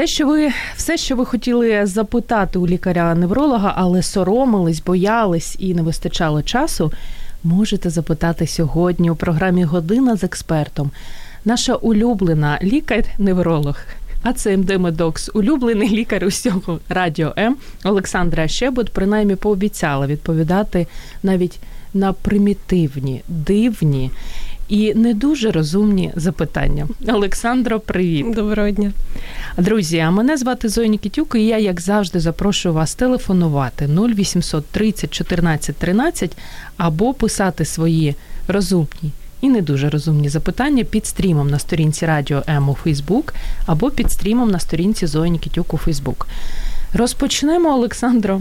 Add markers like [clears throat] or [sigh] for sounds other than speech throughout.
Все, що ви все, що ви хотіли запитати у лікаря-невролога, але соромились, боялись і не вистачало часу, можете запитати сьогодні у програмі Година з експертом. Наша улюблена лікар-невролог. А це МД улюблений лікар усього радіо М Олександра Щебут, принаймні пообіцяла відповідати навіть на примітивні, дивні і не дуже розумні запитання. Олександро, привіт. Доброго дня. Друзі, а мене звати Зоя Нікітюк, і я, як завжди, запрошую вас телефонувати 0800 30 14 13 або писати свої розумні і не дуже розумні запитання під стрімом на сторінці Радіо М у Фейсбук або під стрімом на сторінці Зої Нікітюк у Фейсбук. Розпочнемо, Олександро,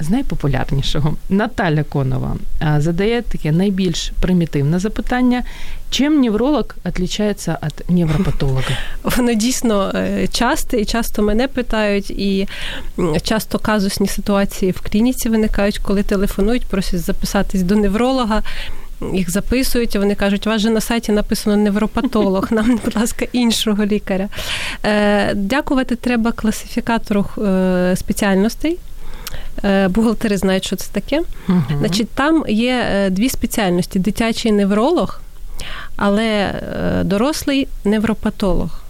з найпопулярнішого. Наталя Конова задає таке найбільш примітивне запитання: чим невролог відрізняється від невропатолога? [laughs] Воно дійсно е, часто і часто мене питають, і часто казусні ситуації в клініці виникають, коли телефонують, просять записатись до невролога. Їх записують, вони кажуть, у вас же на сайті написано невропатолог, нам, [laughs] будь ласка, іншого лікаря. Е, дякувати треба класифікатору е, спеціальностей. Е, бухгалтери знають, що це таке. uh Значить, Там є дві спеціальності: дитячий невролог, але дорослий невропатолог.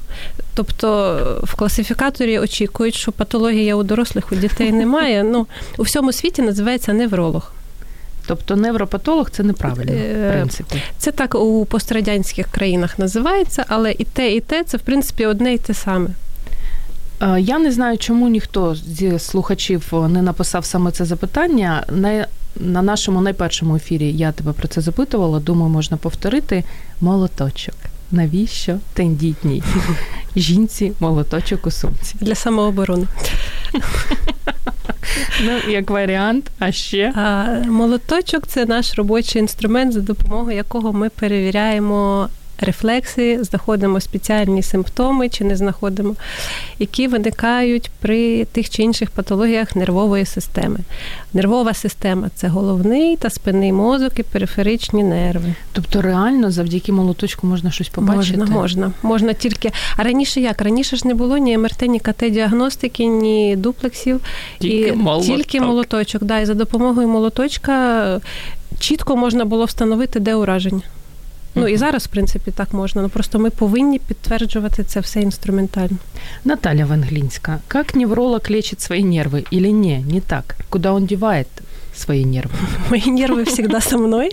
Тобто в класифікаторі очікують, що патологія у дорослих у дітей немає. Ну, У всьому світі називається невролог. Тобто невропатолог це неправильно, в принципі. Це так у пострадянських країнах називається, але і те, і те це в принципі одне і те саме. Я не знаю, чому ніхто зі слухачів не написав саме це запитання. На на нашому найпершому ефірі я тебе про це запитувала. Думаю, можна повторити молоточок. Навіщо тендітній [laughs] жінці молоточок у сумці? Для самооборони. [laughs] Ну, як варіант, а ще а, молоточок це наш робочий інструмент, за допомогою якого ми перевіряємо рефлекси, знаходимо спеціальні симптоми чи не знаходимо, які виникають при тих чи інших патологіях нервової системи. Нервова система це головний та спинний мозок і периферичні нерви. Тобто, реально завдяки молоточку можна щось побачити? Можна, можна. Можна тільки. А раніше як? Раніше ж не було ні МРТ, ні КТ-діагностики, ні дуплексів. Тільки і молоток. Тільки молоточок. Да, І за допомогою молоточка чітко можна було встановити, де ураження. Ну і зараз, в принципі, так можна. Ну просто ми повинні підтверджувати це все інструментально. Наталья Ванглинська, как невролог лечит свои нервы или не, не так? Куда он девает свои нервы? [laughs] Мои нервы всегда со мной.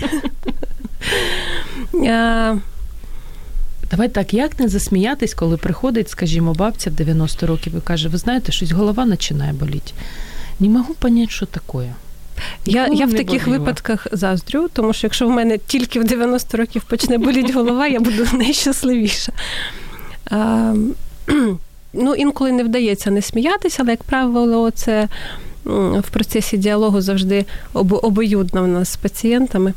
[laughs] Давай так, як не засміятись, коли приходить, скажімо, бабця в 90 років і каже, ви знаєте, щось голова починає боліти. Не можу зрозуміти, що таке. Я я в таких боліла. випадках заздрю, тому що якщо в мене тільки в 90 років почне боліти голова, я буду [laughs] найщасливіша. А, ну, Інколи не вдається не сміятися, але, як правило, це в процесі діалогу завжди обоюдно в нас з пацієнтами.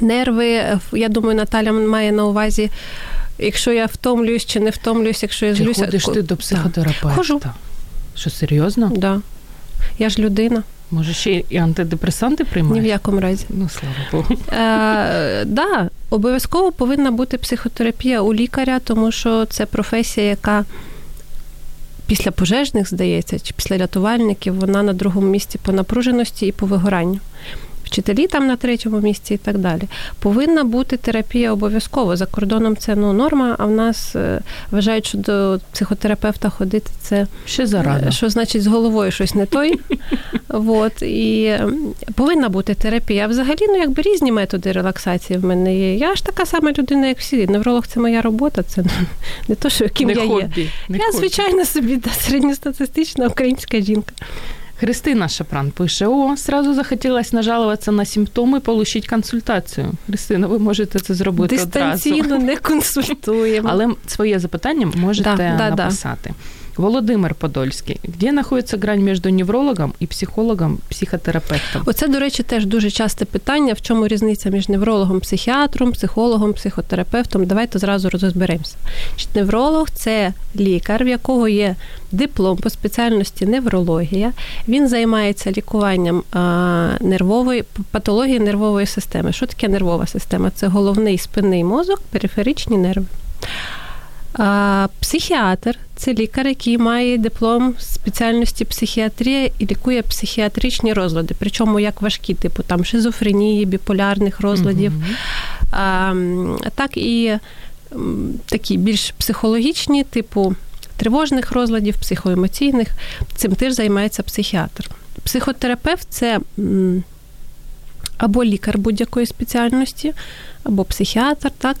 Нерви, я думаю, Наталя має на увазі, якщо я втомлююсь чи не втомлююсь, якщо я злюся. Чи ходиш ти до психотерапевта? Хожу. Що, серйозно? Так. Да. Я ж людина. Може, ще і антидепресанти приймають? Ні в якому разі. Ну, слава Богу. Е, да, обов'язково повинна бути психотерапія у лікаря, тому що це професія, яка після пожежних, здається, чи після рятувальників, вона на другому місці по напруженості і по вигоранню вчителі там на третьому місці і так далі. Повинна бути терапія обов'язково. За кордоном це ну, норма, а в нас е, вважають, що до психотерапевта ходити це ще зарано. Що значить з головою щось не той. [laughs] Вот. І повинна бути терапія. А взагалі, ну якби різні методи релаксації в мене є. Я ж така сама людина, як всі. Невролог це моя робота, це не то, що ким не я хобі, є. Не я, хобі. звичайно, собі середньостатистична українська жінка. Христина Шапран пише: О, сразу захотілося нажалуватися на симптоми, получить консультацію. Христина, ви можете це зробити Дистанційно одразу. не консультуємо. [laughs] Але своє запитання можете Да, да, да. Володимир Подольський, де знаходиться грань між неврологом і психологом, психотерапевтом? Оце, до речі, теж дуже часте питання, в чому різниця між неврологом, психіатром, психологом, психотерапевтом. Давайте зразу розберемося. Невролог це лікар, в якого є диплом по спеціальності неврологія. Він займається лікуванням нервової патології нервової системи. Що таке нервова система? Це головний спинний мозок, периферичні нерви. Психіатр це лікар, який має диплом спеціальності психіатрія і лікує психіатричні розлади, причому як важкі, типу там шизофренії, біполярних розладів, Мгм. а, так і такі більш психологічні, типу тривожних розладів, психоемоційних. Цим теж займається психіатр. Психотерапевт це м, або лікар будь-якої спеціальності, або психіатр, так,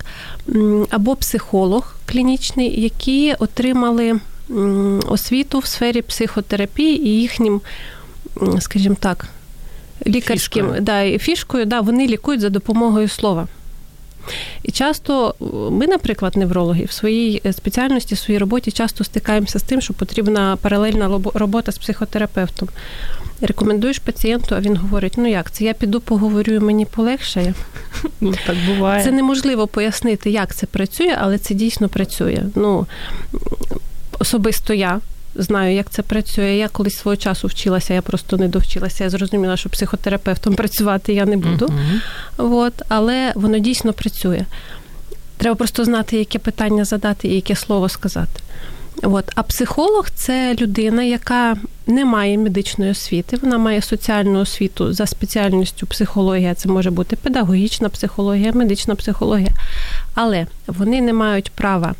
або психолог клінічний, які отримали освіту в сфері психотерапії і їхнім, скажімо так, лікарським Фішкою. Да, фішкою, да, вони лікують за допомогою слова. І часто е, ми, наприклад, неврологи, в своїй е, спеціальності, в своїй роботі часто стикаємося з тим, що потрібна паралельна робота з психотерапевтом. Рекомендуєш пацієнту, а він говорить: ну як це? Я піду поговорю, мені полегшає. Ну, так буває. Це неможливо пояснити, як це працює, але це дійсно працює. Ну особисто я. Знаю, як це працює. Я колись свого часу вчилася, я просто не довчилася. Я зрозуміла, що психотерапевтом [laughs] працювати я не буду. Мгм. От, але воно дійсно працює. Треба просто знати, яке питання задати і яке слово сказати. От. А психолог це людина, яка не має медичної освіти, вона має соціальну освіту за спеціальністю психологія. Це може бути педагогічна психологія, медична психологія. Але вони не мають права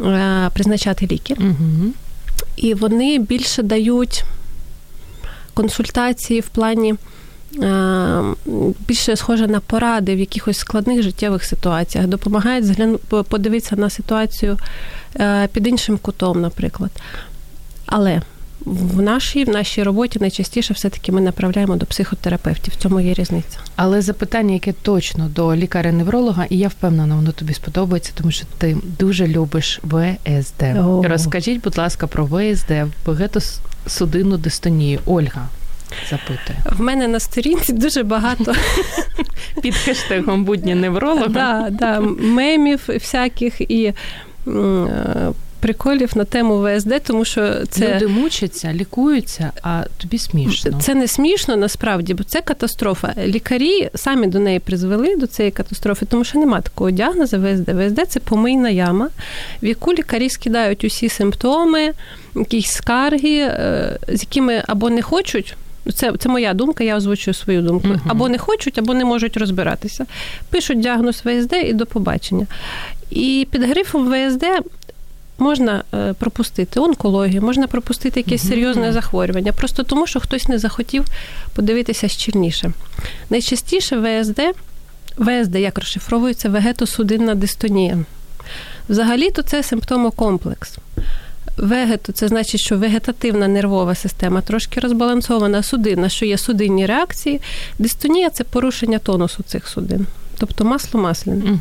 е, призначати ліки. Мгм. І вони більше дають консультації в плані. е, Більше схоже на поради в якихось складних життєвих ситуаціях, допомагають згляну подивитися на ситуацію е, під іншим кутом, наприклад. Але в нашій в нашій роботі найчастіше все-таки ми направляємо до психотерапевтів. В цьому є різниця. Але запитання, яке точно до лікаря-невролога, і я впевнена, воно тобі сподобається, тому що ти дуже любиш ВСД. О. Розкажіть, будь ласка, про ВСД, багатосудинну дистонію. Ольга запитує. В мене на сторінці дуже багато [laughs] Під хештегом будні невролога. да, да, мемів всяких і е, приколів на тему ВСД, тому що це. Люди мучаться, лікуються, а тобі смішно. Це не смішно насправді, бо це катастрофа. Лікарі самі до неї призвели до цієї катастрофи, тому що нема такого діагнозу ВСД. ВСД це помийна яма, в яку лікарі скидають усі симптоми, якісь скарги, е, з якими або не хочуть. Це, це моя думка, я озвучую свою думку. Мгм. Або не хочуть, або не можуть розбиратися. Пишуть діагноз ВСД і до побачення. І під грифом ВСД можна е, пропустити онкологію, можна пропустити якесь серйозне захворювання, просто тому, що хтось не захотів подивитися щільніше. Найчастіше ВСД, ВСД як розшифровується вегетосудинна дистонія. Взагалі-то це симптомокомплекс. Вегето це значить, що вегетативна нервова система трошки розбалансована судинна, що є судинні реакції. Дистонія це порушення тонусу цих судин, тобто масло масляне. Мгм.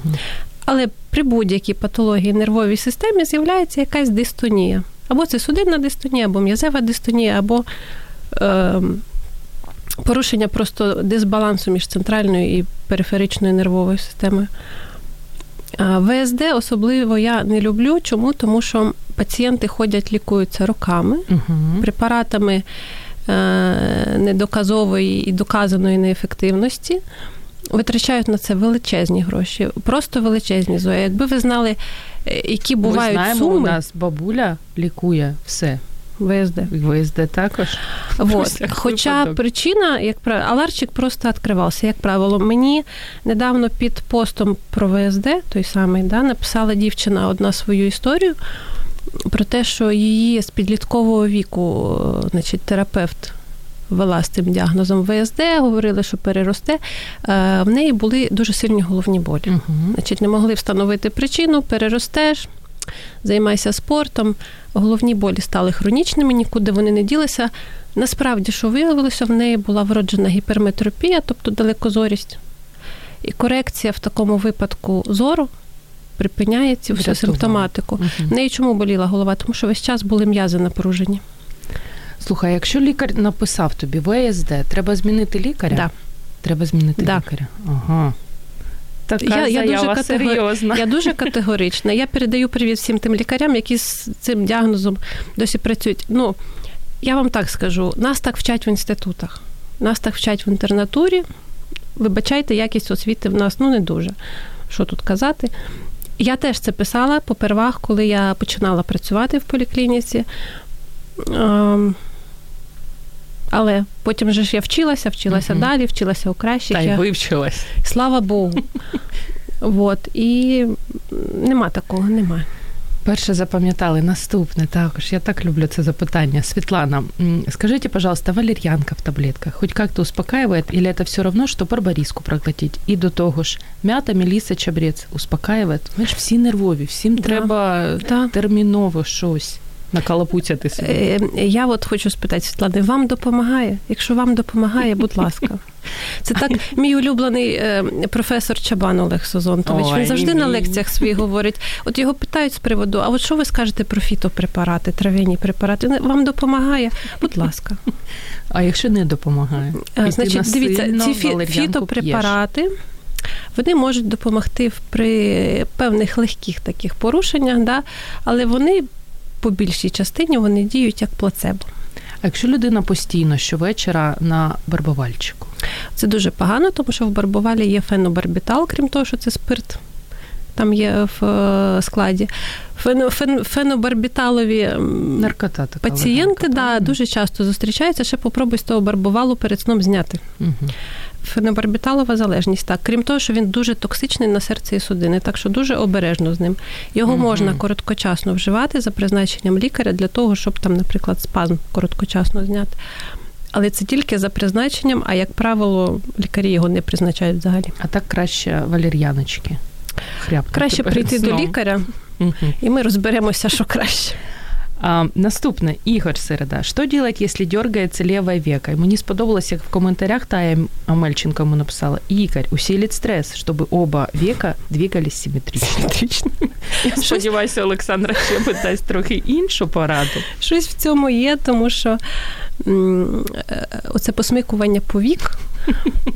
Але при будь-якій патології нервовій системі з'являється якась дистонія. Або це судинна дистонія, або м'язева дистонія, або е, порушення просто дисбалансу між центральною і периферичною нервовою системою. А ВСД особливо я не люблю. Чому? Тому що пацієнти ходять, лікуються роками Мгм. препаратами е, недоказової і доказаної неефективності. Витрачають на це величезні гроші, просто величезні Зоя. Якби ви знали, е, які бувають Ми знаємо, суми у нас бабуля лікує все. ВСД. ВСД також. Вот. Хоча випадок. причина, як правило, аларчик просто відкривався. Як правило, мені недавно під постом про ВСД, той самий, да, написала дівчина одна свою історію про те, що її з підліткового віку, е, значить, терапевт. Вела з цим діагнозом ВСД, говорили, що переросте. Е, В неї були дуже сильні головні болі. Мгм. Значить, не могли встановити причину, переростеш, займайся спортом. Головні болі стали хронічними, нікуди вони не ділися. Насправді, що виявилося, в неї була вроджена гіперметропія, тобто далекозорість. І корекція в такому випадку зору припиняє цю всю симптоматику. В неї чому боліла голова? Тому що весь час були м'язи напружені. Слухай, якщо лікар написав тобі ВСД, треба змінити лікаря? Да. Треба змінити Да. лікаря. Ага. Така Я- я дуже категор- серйозна. Я дуже категорична. Я передаю привіт всім тим лікарям, які з цим діагнозом досі працюють. Ну, я вам так скажу: нас так вчать в інститутах, нас так вчать в інтернатурі. Вибачайте, якість освіти в нас ну не дуже. Що тут казати? Я теж це писала попервах, коли я починала працювати в поліклініці. Але потім же ж я вчилася, вчилася Мгм. далі, вчилася у кращих. Та й вивчилась. Слава Богу. [laughs] Вот. І нема такого, немає. Перше запам'ятали, наступне також. Я так люблю це запитання. Світлана, м, скажите, пожалуйста, валерьянка в таблетках хоть как-то успокаивает, или это все равно, що барбариску проглотить? І до того ж, м'ята, меліса, чабрець успокаивает. Ми ж всі нервові, всім Да. треба Да. терміново щось накалапуцяти собі. Е, Я от хочу спитати, Світлани, вам допомагає? Якщо вам допомагає, будь ласка. [laughs] Це так мій улюблений е, професор Чабан Олег Созонтович. Ой, Він завжди на лекціях своїх говорить. От його питають з приводу: а от що ви скажете про фітопрепарати, трав'яні препарати? Вам допомагає? Будь ласка. [laughs] А якщо не допомагає? А, Значить, дивіться, ці фі- фітопрепарати. Вони можуть допомогти при певних легких таких порушеннях, да? але вони по більшій частині вони діють як плацебо. А якщо людина постійно щовечора на барбовальчику? Це дуже погано, тому що в барбувалі є фенобарбітал, крім того, що це спирт. Там є в е, складі. Фено, фен, фенобарбіталові Наркота така. пацієнти легенька, да, дуже часто зустрічаються. Ще попробуй з того барбувалу перед сном зняти. Мгм. Фенобарбіталова залежність, так. Крім того, що він дуже токсичний на серце і судини, так що дуже обережно з ним. Його Мгм. можна короткочасно вживати за призначенням лікаря для того, щоб там, наприклад, спазм короткочасно зняти. Але це тільки за призначенням, а як правило, лікарі його не призначають взагалі. А так краще валер'яночки. Хряпнути Краще прийти до сном. лікаря, Мгм. і ми розберемося, що краще. А, наступне, Ігор Середа. Що делать, якщо дергається ліве веко? Йому не сподобалось, як в коментарях Тая Амельченко йому написала, Ігор, усилить стрес, щоб оба века двигались симметрично. [laughs] Я сподіваюся, Олександра ще дасть трохи іншу пораду. Щось в цьому є, тому що е, оце посмикування повік,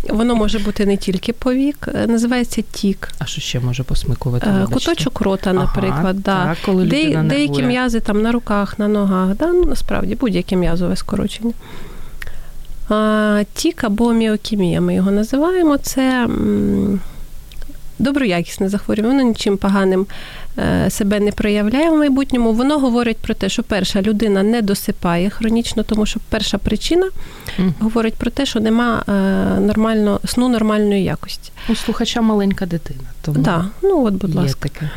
воно може бути не тільки повік, е, називається тік. А що ще може посмикувати? Е? Куточок рота, Ага, наприклад. да. так, коли Де, деякі м'язи там на руках, на ногах, да? ну, насправді будь-яке м'язове скорочення. А, тік або міокімія, ми його називаємо. Це доброякісне захворювання, воно нічим поганим себе не проявляє в майбутньому. Воно говорить про те, що перша людина не досипає хронічно, тому що перша причина говорить про те, що нема е, нормально, сну нормальної якості. У слухача маленька дитина. Тому Да, ну от, будь ласка. таке.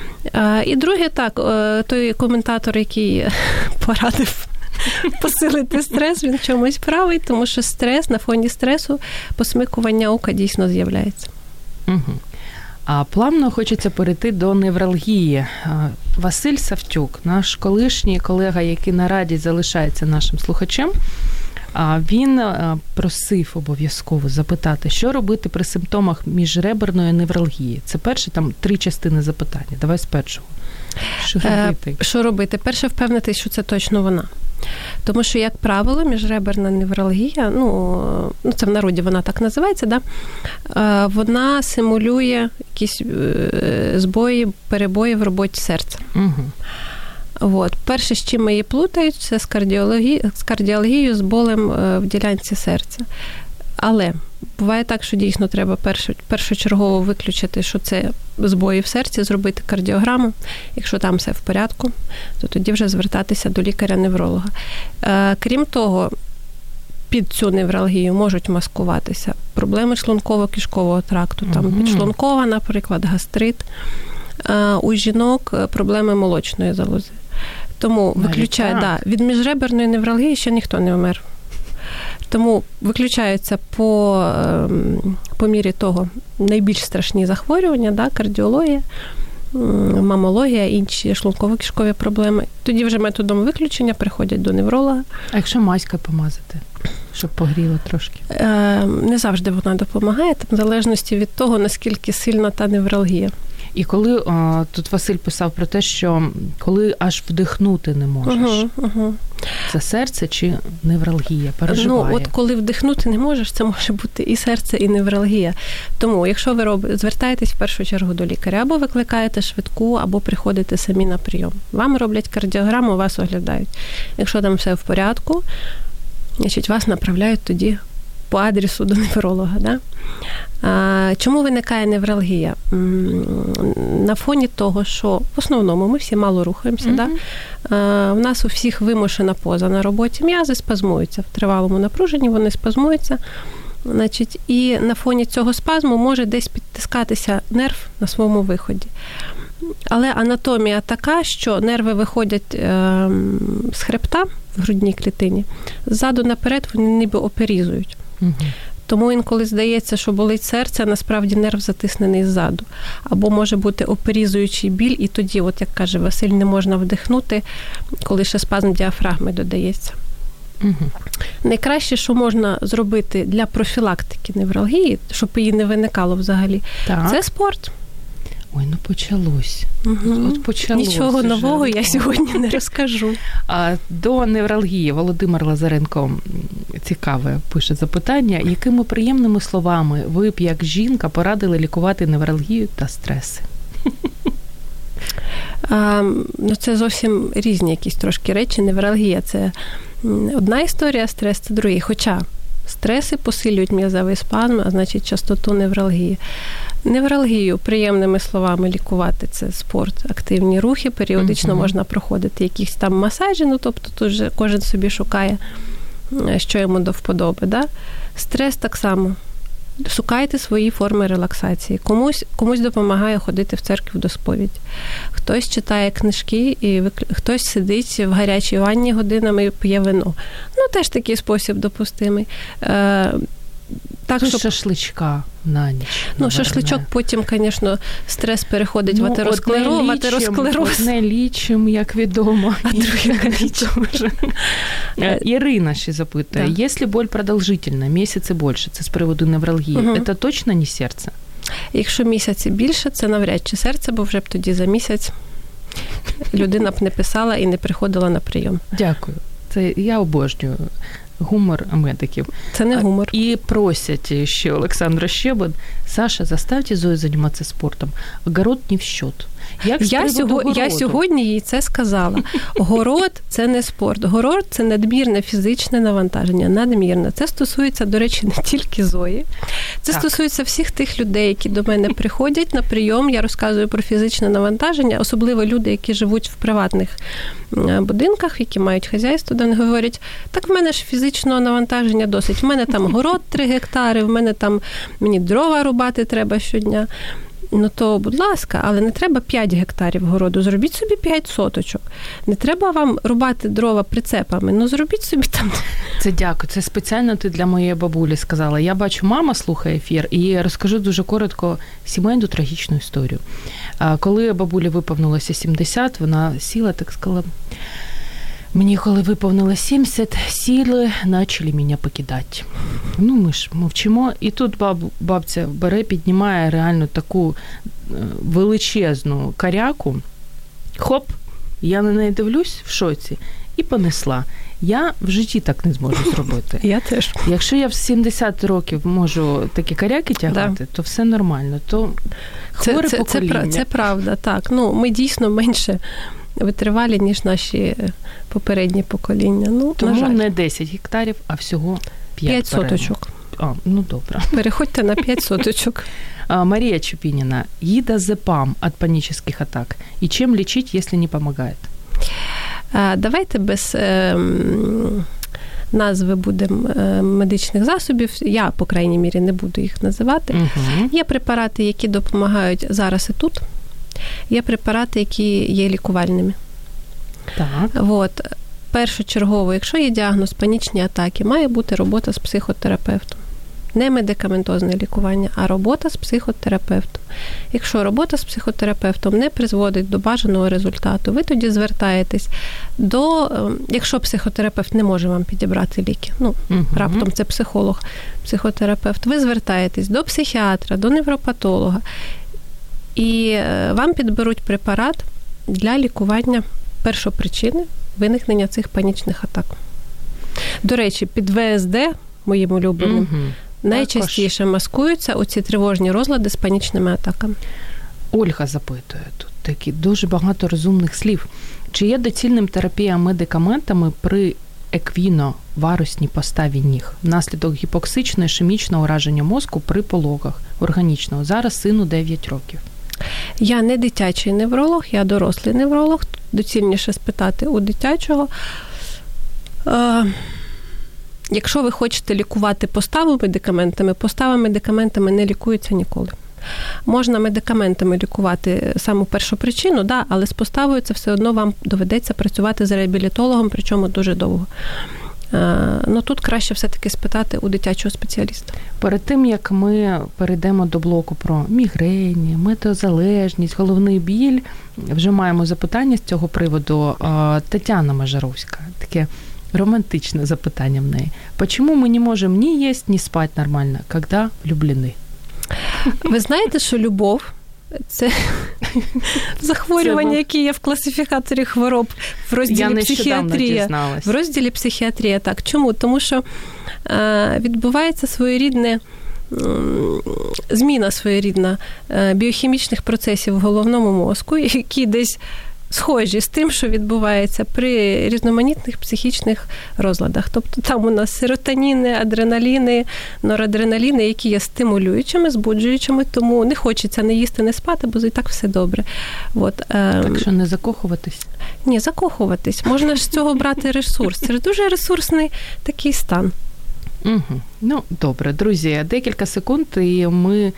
І друге, так, е, той коментатор, який [laughs] порадив [laughs] посилити стрес, він чомусь правий, тому що стрес на фоні стресу посмикування ока дійсно з'являється. Угу. А плавно хочеться перейти до невралгії. Василь Савтюк, наш колишній колега, який на раді залишається нашим слухачем. Він просив обов'язково запитати, що робити при симптомах міжреберної невралгії. Це перші там три частини запитання. Давай з першого. Що Е, робити? Що робити? Перше, впевнитись, що це точно вона. Тому що, як правило, міжреберна невралгія, ну, ну це в народі вона так називається, да? е, вона симулює якісь е, збої, перебої в роботі серця. Угу. От. Перше, з чим її плутають, це з, кардіологі... з кардіологією, з болем е, в ділянці серця. Але буває так, що дійсно треба першочергово виключити, що це збої в серці, зробити кардіограму. Якщо там все в порядку, то тоді вже звертатися до лікаря-невролога. Е, крім того, під цю невралгію можуть маскуватися проблеми шлунково-кишкового тракту, там Мгм. підшлункова, наприклад, гастрит. Е, У жінок е, проблеми молочної залози. Тому виключає да, від міжреберної невралгії ще ніхто не вмер. Тому виключаються по, ем, по мірі того найбільш страшні захворювання, да, кардіологія. мамологія, інші шлунково-кишкові проблеми. Тоді вже методом виключення приходять до невролога. А якщо маською помазати, щоб погріло трошки? Е, Не завжди вона допомагає, там в залежності від того, наскільки сильна та невралгія. І коли а, тут Василь писав про те, що коли аж вдихнути не можеш, Угу, угу. це серце чи невралгія? Переживає. Ну, от коли вдихнути не можеш, це може бути і серце, і невралгія. Тому, якщо ви робите, звертаєтесь в першу чергу до лікаря, або викликаєте швидку, або приходите самі на прийом. Вам роблять кардіограму, вас оглядають. Якщо там все в порядку, значить вас направляють тоді по адресу до невролога. Да? А, Чому виникає невралгія? На фоні того, що в основному ми всі мало рухаємося. Mm-hmm. Да? А, в нас у всіх вимушена поза на роботі. М'язи спазмуються в тривалому напруженні, вони спазмуються. Значить, І на фоні цього спазму може десь підтискатися нерв на своєму виході. Але анатомія така, що нерви виходять е, з хребта в грудній клітині, ззаду наперед вони ніби оперізують. Угу. Тому інколи здається, що болить серце, а насправді нерв затиснений ззаду. Або може бути оперізуючий біль, і тоді, от як каже Василь, не можна вдихнути, коли ще спазм діафрагми додається. Угу. Найкраще, що можна зробити для профілактики невралгії, щоб її не виникало взагалі, так. це спорт. Ой, ну почалось. Угу. От почалось Нічого вже. нового я сьогодні не розкажу. А до невралгії Володимир Лазаренко цікаве пише запитання, якими приємними словами ви б як жінка порадили лікувати невралгію та стреси? А, ну, Це зовсім різні якісь трошки речі. Невралгія це одна історія, стрес це друга. Хоча стреси посилюють м'язовий спазм, а значить частоту невралгії. Невралгію приємними словами лікувати це спорт, активні рухи. Періодично uh-huh. можна проходити якісь там масажі, ну тобто тут же кожен собі шукає, е, що йому до вподоби. Да? Стрес так само. Шукайте свої форми релаксації. Комусь комусь допомагає ходити в церкву до сповідь. Хтось читає книжки, і хтось сидить в гарячій ванні годинами і п'є вино. Ну, теж такий спосіб допустимий. Е, так, щоб... шашличка на ніч. Ну, наверное. шашличок потім, звісно, стрес переходить ну, в атеросклероз. Одне атеросклероз. Одне лічим, як відомо, [laughs] а друге лічим. Ірина ще запитує, да. якщо боль продовжительна, місяці більше, це з приводу невралгії, угу. це точно не серце? Якщо місяці більше, це навряд чи серце, бо вже б тоді за місяць людина б не писала і не приходила на прийом. Дякую. Це я обожнюю гумор медиків. Це не гумор. І просять ще Олександра Щебет, Саша, заставте Зою займатися спортом. Огород не в счет. Як я, сього, я сьогодні їй це сказала. Город це не спорт. Город це надмірне фізичне навантаження. Надмірне. Це стосується, до речі, не тільки Зої. Це так. стосується всіх тих людей, які до мене приходять на прийом. Я розказую про фізичне навантаження, особливо люди, які живуть в приватних будинках, які мають хазяйство, де вони говорять, так в мене ж фізичного навантаження досить. В мене там город 3 гектари, в мене там мені дрова рубати треба щодня ну то, будь ласка, але не треба 5 гектарів городу. Зробіть собі 5 соточок. Не треба вам рубати дрова прицепами. Ну зробіть собі там. Це дякую. Це спеціально ти для моєї бабулі сказала. Я бачу, мама слухає ефір, і розкажу дуже коротко сімейну трагічну історію. Коли бабулі виповнилося 70, вона сіла так сказала. Мені, коли виповнило 70, сіли, почали мене покидати. Ну, ми ж мовчимо. І тут баб, бабця бере, піднімає реально таку е, величезну каряку. Хоп, я на неї дивлюсь в шоці і понесла. Я в житті так не зможу зробити. [laughs] Я теж. Якщо я в 70 років можу такі каряки тягати, да. то все нормально. То хворе це, це, покоління. Це, це правда, так. Ну, Ми дійсно менше витривалі, ніж наші попередні покоління. Ну, Тому на жаль. не 10 гектарів, а всього 5, 5 соточок. А, ну добре. [laughs] Переходьте на 5 соточок. Мария Чупинина. Едазепам от панических атак. И чем лечить, если не помогает? Давайте без е, назви будемо е, медичних засобів. Я, по крайній мірі, не буду їх називати. Угу. Є препарати, які допомагають зараз і тут. Є препарати, які є лікувальними. Так. От. Першочергово, якщо є діагноз панічні атаки, має бути робота з психотерапевтом. не медикаментозне лікування, а робота з психотерапевтом. Якщо робота з психотерапевтом не призводить до бажаного результату, ви тоді звертаєтесь до, ем, якщо психотерапевт не може вам підібрати ліки, ну угу. раптом це психолог, психотерапевт, ви звертаєтесь до психіатра, до невропатолога, і е, вам підберуть препарат для лікування першопричини виникнення цих панічних атак. До речі, під ВСД, моїм улюбленим, угу. найчастіше Також. маскуються оці тривожні розлади з панічними атаками. Ольга запитує тут такі дуже багато розумних слів. Чи є доцільним терапія медикаментами при еквіно-варусній поставі ніг внаслідок гіпоксичного ішемічного ураження мозку при пологах органічного? Зараз сину 9 років. Я не дитячий невролог, я дорослий невролог. Доцільніше спитати у дитячого. Е, якщо ви хочете лікувати поставу медикаментами, постава медикаментами не лікується ніколи. Можна медикаментами лікувати саму першу причину, да, але з поставою це все одно вам доведеться працювати з реабілітологом, причому дуже довго. Е, ну тут краще все-таки спитати у дитячого спеціаліста. Перед тим як ми перейдемо до блоку про мігрені, метеозалежність, головний біль, вже маємо запитання з цього приводу. Е, Тетяна Мажаровська, таке романтичне запитання в неї. Почему ми не можемо ні їсти, ні спати нормально, коли влюблені? Ви знаєте, що любов це [laughs] захворювання, які є в класифікаторі хвороб в розділі Я психіатрія. В розділі психіатрія. Так. Чому? Тому що е, відбувається своєрідне. Зміна своєрідна е, біохімічних процесів в головному мозку, [laughs] які десь схожі з тим, що відбувається при різноманітних психічних розладах. Тобто там у нас серотоніни, адреналіни, норадреналіни, які є стимулюючими, збуджуючими, тому не хочеться не їсти, не спати, бо і так все добре. От, ем, Так що не закохуватись? Ні, закохуватись. Можна ж з цього брати ресурс. Це ж дуже ресурсний такий стан. Угу. Ну, добре, друзі, декілька секунд, і ми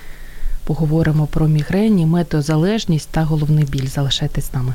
поговоримо про мігрені, метеозалежність та головний біль. Залишайтесь з нами.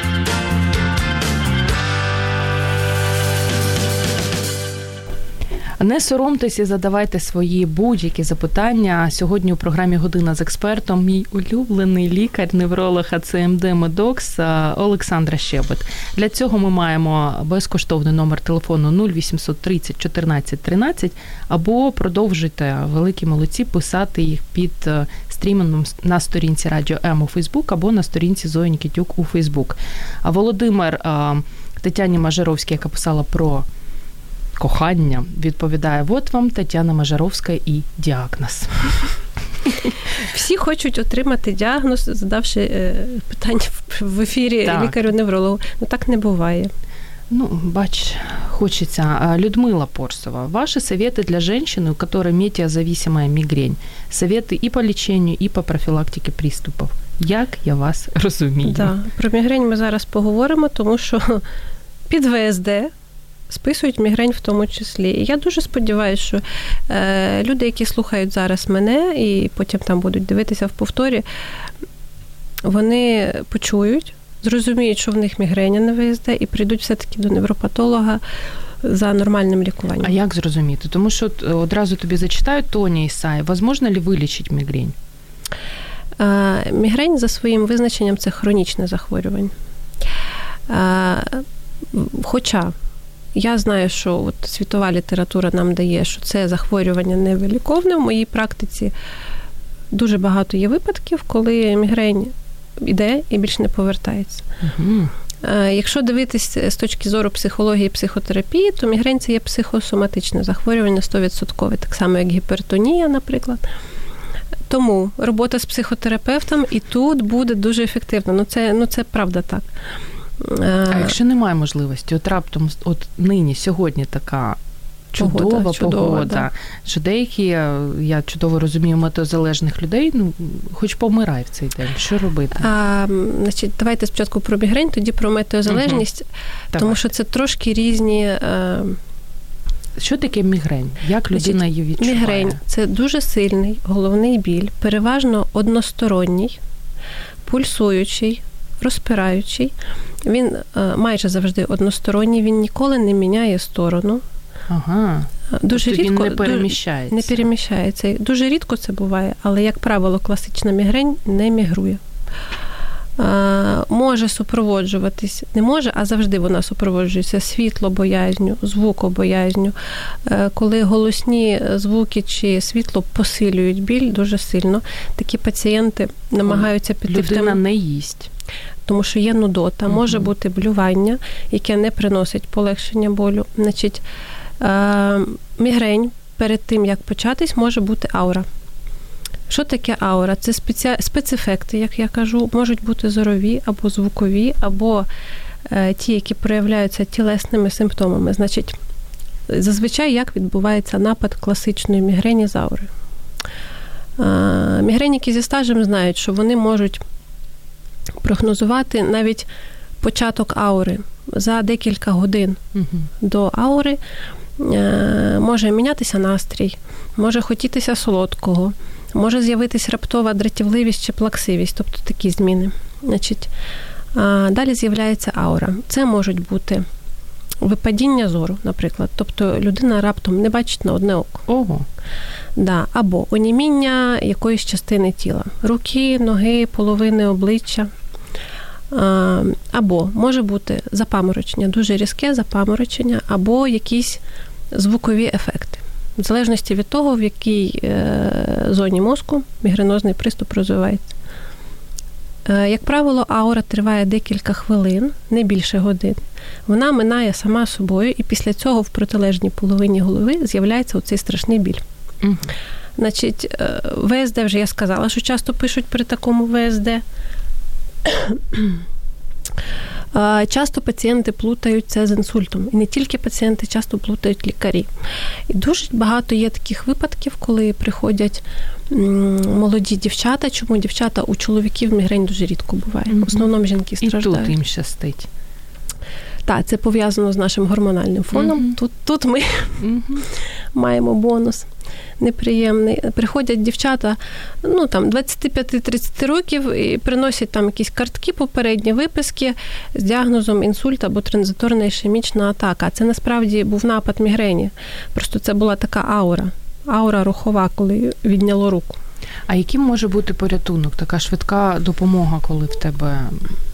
Не соромтесь і задавайте свої будь-які запитання. Сьогодні у програмі Година з експертом мій улюблений лікар-невролог АЦМД Медокс Олександра Щебет. Для цього ми маємо безкоштовний номер телефону 0800 30 14 13 або продовжуйте великі молодці писати їх під е, стрімінгом на сторінці Радіо М у Фейсбук або на сторінці Зої Нікітюк у Фейсбук. А Володимир Тетяні Мажаровській, яка писала про кохання, відповідає: от вам Тетяна Мажаровська і діагноз. Всі хочуть отримати діагноз, задавши е, питання в ефірі лікарю-неврологу. Ну так не буває. Ну, бач, хочется. Людмила Порсова, ваши советы для женщины, у которой метеозависимая мигрень. Советы и по лечению, и по профілактиці приступів. Як я вас розумію? Да. Про мігрень ми зараз поговоримо, тому що [laughs] під ВСД списують мігрень в тому числі. І я дуже сподіваюся, що е, люди, які слухають зараз мене і потім там будуть дивитися в повторі, вони почують, зрозуміють, що в них мігрень не ВСД, і прийдуть все-таки до невропатолога. За нормальним лікуванням. А як зрозуміти? Тому що одразу тобі зачитають Тоні Ісай, возможно ли вилічити мігрень? Е, мігрень за своїм визначенням це хронічне захворювання. Е, хоча я знаю, що от світова література нам дає, що це захворювання невиліковне в моїй практиці. Дуже багато є випадків, коли мігрень іде і більш не повертається. Угу. Якщо дивитися з точки зору психології і психотерапії, то мігрень це є психосоматичне захворювання 100%, так само, як гіпертонія, наприклад. Тому робота з психотерапевтом і тут буде дуже ефективна. Ну, це, ну, це правда так. А якщо немає можливості, от раптом от нині, сьогодні така. Чудова погода, чудова, погода. Да. що деякі, я чудово розумію, метеозалежних людей, ну хоч помирай в цей день. Що робити? А, значить, Давайте спочатку про мігрень, тоді про метеозалежність, угу. тому що це трошки різні. А... Що таке мігрень? Як людина значить, її відчуває? Мігрень це дуже сильний головний біль, переважно односторонній, пульсуючий, розпираючий, він е, майже завжди односторонній, він ніколи не міняє сторону. Ага. Дуже тобто рідко він не переміщається. Не переміщається. Дуже рідко це буває, але, як правило, класична мігрень не мігрує. Може супроводжуватись, не може, а завжди вона супроводжується світлобоязню, звукобоязню. Е, коли голосні звуки чи світло посилюють біль дуже сильно, такі пацієнти намагаються піти Людина в тему. не їсть. Тому що є нудота, угу. може бути блювання, яке не приносить полегшення болю. Значить, е, мігрень перед тим, як початись, може бути аура. Що таке аура? Це спеці... спецефекти, як я кажу, можуть бути зорові або звукові, або е, ті, які проявляються тілесними симптомами. Значить, зазвичай як відбувається напад класичної мігрені з аурою. Е, мігреніки зі стажем знають, що вони можуть прогнозувати навіть початок аури за декілька годин угу. до аури. Е, може мінятися настрій, може хотітися солодкого, може з'явитися раптова дратівливість чи плаксивість, тобто такі зміни. Значить, Далі з'являється аура. Це можуть бути випадіння зору, наприклад. Тобто людина раптом не бачить на одне око. Ого. Да. Або оніміння якоїсь частини тіла, руки, ноги, половини обличчя. Або може бути запаморочення, дуже різке запаморочення, або якісь звукові ефекти в залежності від того, в якій е, зоні мозку мігренозний приступ розвивається. Е, як правило, аура триває декілька хвилин, не більше годин. Вона минає сама собою, і після цього в протилежній половині голови з'являється оцей страшний біль. Угу. Значить, е, ВСД вже я сказала, що часто пишуть при такому ВСД. Часто пацієнти плутають це з інсультом. І не тільки пацієнти, часто плутають лікарі. І дуже багато є таких випадків, коли приходять молоді дівчата. Чому дівчата у чоловіків мігрень дуже рідко буває. В основному жінки страждають. І тут їм щастить. Так, це пов'язано з нашим гормональним фоном. uh Тут тут ми uh [laughs] маємо бонус неприємний. Приходять дівчата ну там 25-30 років і приносять там якісь картки, попередні виписки з діагнозом інсульт або транзиторна ішемічна атака. Це насправді був напад мігрені. Просто це була така аура, аура рухова, коли відняло руку. А яким може бути порятунок? Така швидка допомога, коли в тебе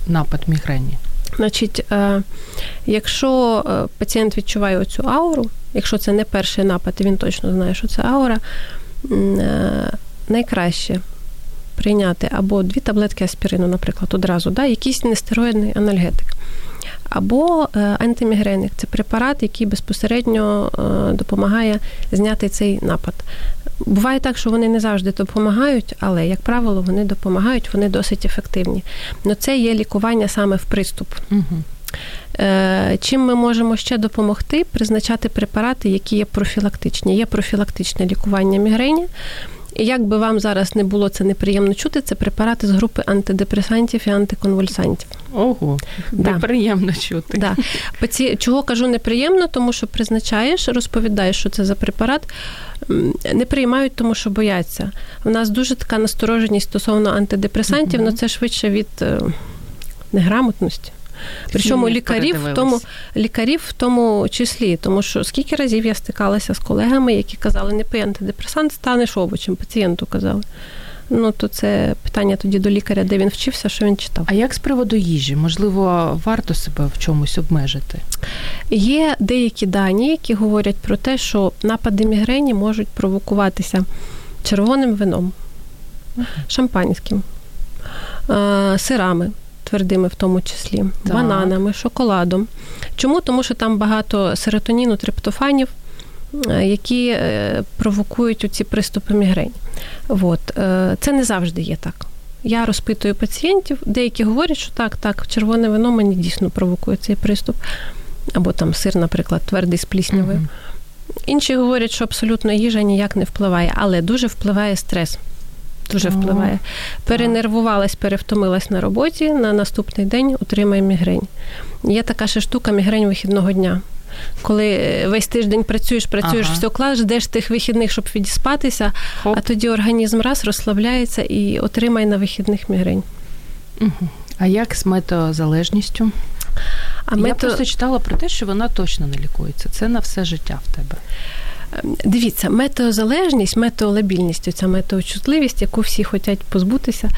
напад мігрені? Значить, е, якщо е, пацієнт відчуває оцю ауру, якщо це не перший напад, він точно знає, що це аура, е, найкраще прийняти або дві таблетки аспірину, наприклад, одразу, да, якийсь нестероїдний анальгетик. Або антимігреник це препарат, який безпосередньо допомагає зняти цей напад. Буває так, що вони не завжди допомагають, але, як правило, вони допомагають, вони досить ефективні. Но це є лікування саме в приступ. Угу. Чим ми можемо ще допомогти? Призначати препарати, які є профілактичні. Є профілактичне лікування мігрені. І як би вам зараз не було це неприємно чути, це препарати з групи антидепресантів і антиконвульсантів. Ого, да. неприємно чути. Да. Чого кажу неприємно, тому що призначаєш, розповідаєш, що це за препарат. Не приймають, тому що бояться. У нас дуже така настороженість стосовно антидепресантів, але uh-huh. це швидше від е, неграмотності. Причому лікарів в тому лікарів в тому числі, тому що скільки разів я стикалася з колегами, які казали, не пий антидепресант, станеш овочем, пацієнту казали. Ну, то це питання тоді до лікаря, де він вчився, що він читав. А як з приводу їжі? Можливо, варто себе в чомусь обмежити? Є деякі дані, які говорять про те, що напади мігрені можуть провокуватися червоним вином, шампанським, сирами твердими, в тому числі, так. бананами, шоколадом. Чому? Тому що там багато серотоніну, триптофанів, е, які е, провокують ці приступи мігрень. От. Е, це не завжди є так. Я розпитую пацієнтів, деякі говорять, що так, так, червоне вино мені дійсно провокує цей приступ, або там сир, наприклад, твердий з пліснявою. Угу. Інші говорять, що абсолютно їжа ніяк не впливає, але дуже впливає стрес дуже впливає. Перенервувалась, перевтомилась на роботі, на наступний день отримає мігрень. Є така ще штука мігрень вихідного дня. Коли е, весь тиждень працюєш, працюєш, ага. все клас, ждеш тих вихідних, щоб відіспатися, Хоп. а тоді організм раз розслабляється і отримає на вихідних мігрень. Угу. А як з метеозалежністю? А Я мето... просто читала про те, що вона точно не лікується. Це на все життя в тебе. Ем, дивіться, метеозалежність, метеолабільність, ця метеочутливість, яку всі хочуть позбутися,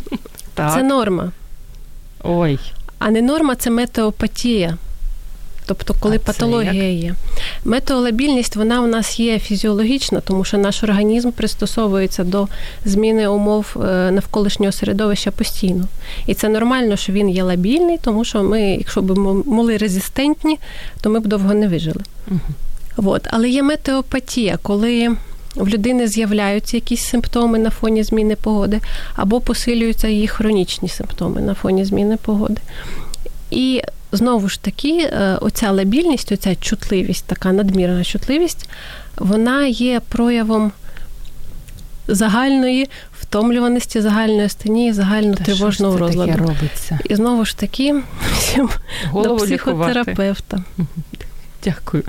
[laughs] так. це норма. Ой. А не норма це метеопатія. Тобто, коли а патологія є. Метеолабільність, вона у нас є фізіологічна, тому що наш організм пристосовується до зміни умов е, навколишнього середовища постійно. І це нормально, що він є лабільний, тому що ми, якщо б ми були резистентні, то ми б довго не вижили. Угу. От. Але є метеопатія, коли в людини з'являються якісь симптоми на фоні зміни погоди, або посилюються її хронічні симптоми на фоні зміни погоди. І знову ж таки, е, оця лабільність, оця чутливість, така надмірна чутливість, вона є проявом загальної втомлюваності, загальної астенії, загально-тривожного розладу. робиться? І знову ж таки, [laughs] до психотерапевта. Лікувати. Дякую.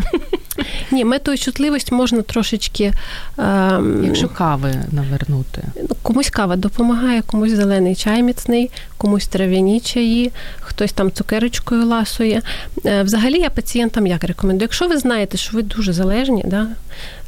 Ні, метою чутливість можна трошечки. Е, Якщо кави навернути. Ну, комусь кава допомагає, комусь зелений чай міцний, комусь трав'яні чаї, хтось там цукерочкою ласує. Е, взагалі я пацієнтам як рекомендую. Якщо ви знаєте, що ви дуже залежні, да,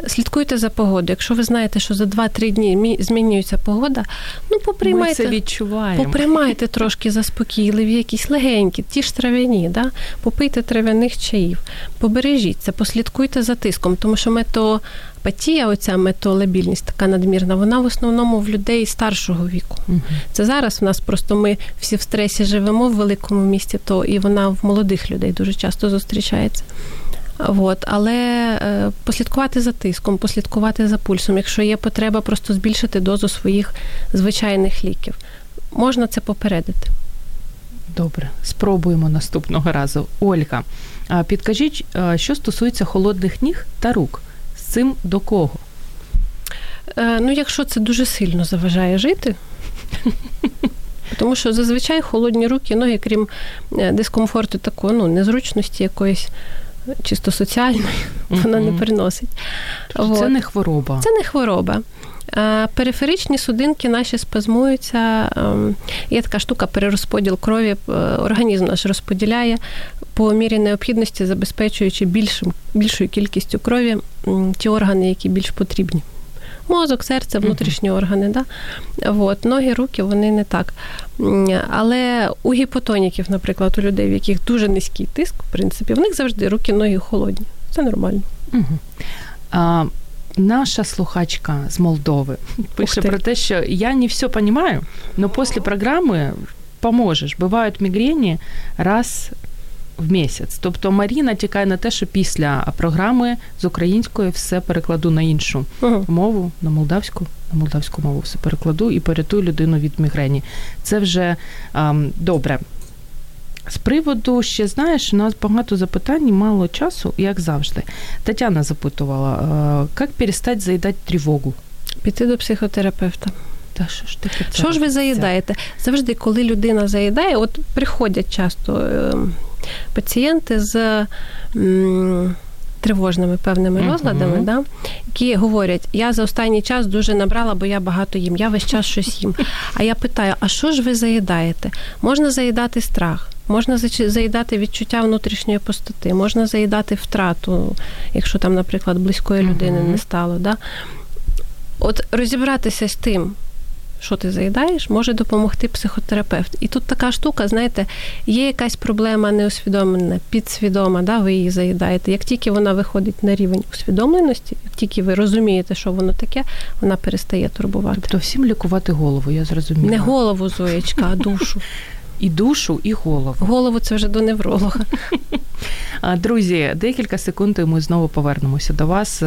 слідкуйте за погодою. Якщо ви знаєте, що за 2-3 дні змінюється погода, ну поприймайте. Ми це відчуваємо. Поприймайте трошки заспокійливі, якісь легенькі, ті ж трав'яні, да? попийте трав'яних чаїв, побережіться, послідкуйте за тиском, тому що метеопатія, оця метеолабільність така надмірна, вона в основному в людей старшого віку. Угу. Це зараз в нас просто ми всі в стресі живемо в великому місті, то і вона в молодих людей дуже часто зустрічається. От, але е, послідкувати за тиском, послідкувати за пульсом, якщо є потреба, просто збільшити дозу своїх звичайних ліків. Можна це попередити. Добре, спробуємо наступного разу. Ольга, підкажіть, що стосується холодних ніг та рук, з цим до кого? Е, ну, якщо це дуже сильно заважає жити, [laughs] тому що зазвичай холодні руки, ноги, крім е, дискомфорту, такого, ну, незручності якоїсь чисто соціальної, [laughs] вона не приносить. Тобто це не хвороба. Це не хвороба. Периферичні судинки наші спазмуються. Ем, є така штука, перерозподіл крові, е, організм наш розподіляє по мірі необхідності, забезпечуючи більшим, більшою кількістю крові ті органи, які більш потрібні. Мозок, серце, внутрішні органи. Да? От, Ноги, руки, вони не так. Але у гіпотоніків, наприклад, у людей, в яких дуже низький тиск, в принципі, в них завжди руки, ноги холодні. Це нормально. Uh-huh. А, Наша слухачка з Молдови пише про те, що я не все розумію, але після програми поможеш. Бувають мігрені раз в місяць. Тобто Маріна тікає на те, що після програми з української все перекладу на іншу uh мову, на молдавську, на молдавську мову все перекладу і порятую людину від мігрені. Це вже ем, добре. З приводу ще знаєш, у нас багато запитань, мало часу, як завжди. Тетяна запитувала, як перестати заїдати тривогу? Піти до психотерапевта. Та що ж таке? Що ж ви заїдаєте? Завжди, коли людина заїдає, от приходять часто ем, пацієнти з тривожними певними uh-huh. розладами, да, які говорять, я за останній час дуже набрала, бо я багато їм, я весь час щось їм. А я питаю: а що ж ви заїдаєте? Можна заїдати страх. Можна заїдати відчуття внутрішньої пустоти, можна заїдати втрату, якщо там, наприклад, близької людини uh-huh. не стало. Да? От розібратися з тим, що ти заїдаєш, може допомогти психотерапевт. І тут така штука, знаєте, є якась проблема неусвідомлена, підсвідома, да, ви її заїдаєте. Як тільки вона виходить на рівень усвідомленості, як тільки ви розумієте, що воно таке, вона перестає турбувати. Тобто всім лікувати голову, я зрозуміла. Не голову, Зоєчка, а душу. І душу, і голову. Голову це вже до невролога. Друзі, декілька секунд і ми знову повернемося до вас.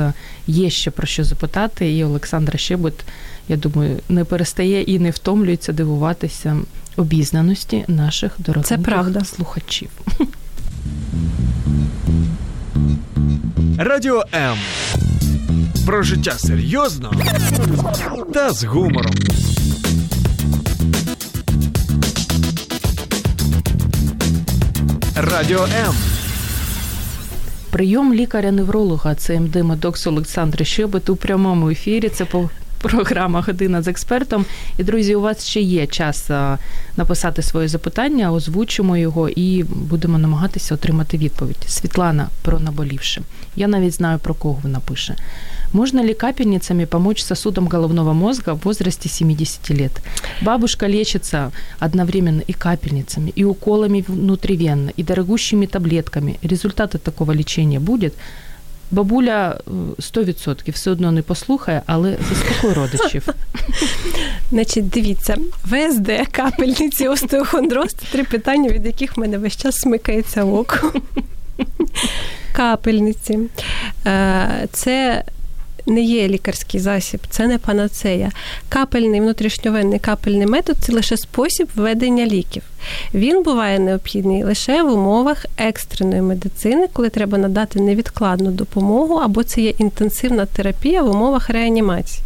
Є ще про що запитати, і Олександра Щебет я думаю, не перестає і не втомлюється дивуватися обізнаності наших дорогих Це правда. слухачів. Радіо М. Про життя серйозно та з гумором. Радіо М. Прийом лікаря-невролога ЦМД Медокс Олександра Щебет у прямому ефірі. Це програма Година з експертом. І друзі, у вас ще є час написати своє запитання, озвучимо його і будемо намагатися отримати відповідь. Світлана про наболівше. Я навіть знаю про кого вона пише. Можно ли капельницами помочь сосудам головного мозга в возрасте 70 лет? Бабушка лечится одновременно и капельницами, и уколами внутривенно, и дорогущими таблетками. Результаты такого лечения будет? Бабуля 100% все одно не послухає, але заспокой родичів. [laughs] Значить, дивіться, ВСД, капельниці, остеохондроз це три питання, від яких в мене весь час смикається око. [laughs] Капельниці. Е, це не є лікарський засіб, це не панацея. Капельний внутрішньовенний капельний метод це лише спосіб введення ліків. Він буває необхідний лише в умовах екстреної медицини, коли треба надати невідкладну допомогу, або це є інтенсивна терапія в умовах реанімації.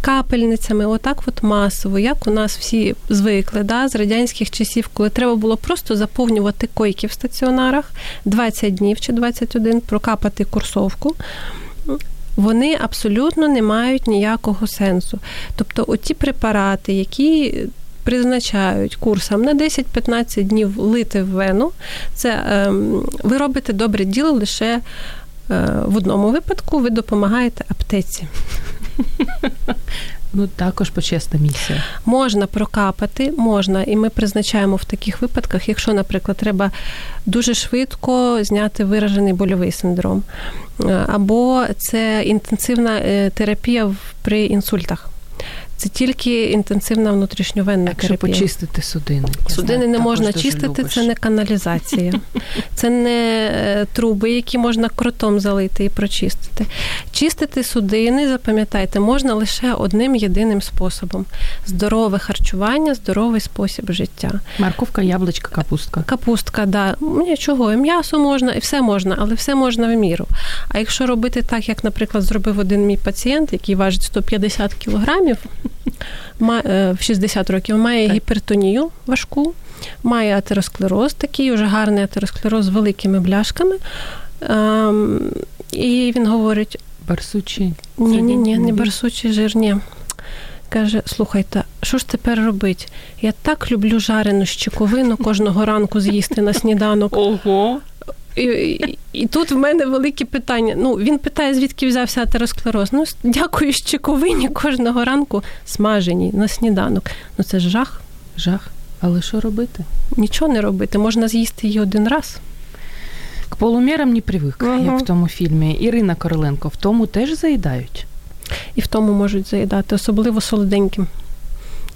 Капельницями, отак от масово, як у нас всі звикли да, з радянських часів, коли треба було просто заповнювати койки в стаціонарах 20 днів чи 21, прокапати курсовку вони абсолютно не мають ніякого сенсу. Тобто, оті препарати, які призначають курсам на 10-15 днів лити в вену, це ем, ви робите добре діло лише. Е, в одному випадку ви допомагаєте аптеці. [laughs] Ну, також почесна місія. Можна прокапати, можна, і ми призначаємо в таких випадках, якщо, наприклад, треба дуже швидко зняти виражений больовий синдром, або це інтенсивна е, терапія при інсультах. Це тільки інтенсивна внутрішньовенна Якщо терапія. почистити судини. Судини не можна чистити, це не каналізація, [laughs] це не е, труби, які можна кротом залити і прочистити. Чистити судини, запам'ятайте, можна лише одним єдиним способом: здорове харчування, здоровий спосіб життя. Морковка, яблучка, капустка. Капустка, да. Нічого, і м'ясо можна, і все можна, але все можна в міру. А якщо робити так, як, наприклад, зробив один мій пацієнт, який важить 150 кілограмів, в 60 років має так. гіпертонію важку, має атеросклероз, такий уже гарний атеросклероз з великими бляшками. Ем, і він говорить: Барсучий. Ні, ні, ні, не барсучий жир, ні. Каже, слухайте, що ж тепер робити? Я так люблю жарену щековину кожного ранку з'їсти на сніданок. Ого. І, і, тут в мене велике питання. Ну, він питає, звідки взявся атеросклероз. Ну, дякую щековині кожного ранку смажені на сніданок. Ну це ж жах. Жах. Але що робити? Нічого не робити. Можна з'їсти її один раз. К полумірам не привик, ага. як в тому фільмі. Ірина Короленко, в тому теж заїдають? І в тому можуть заїдати, особливо солоденьким.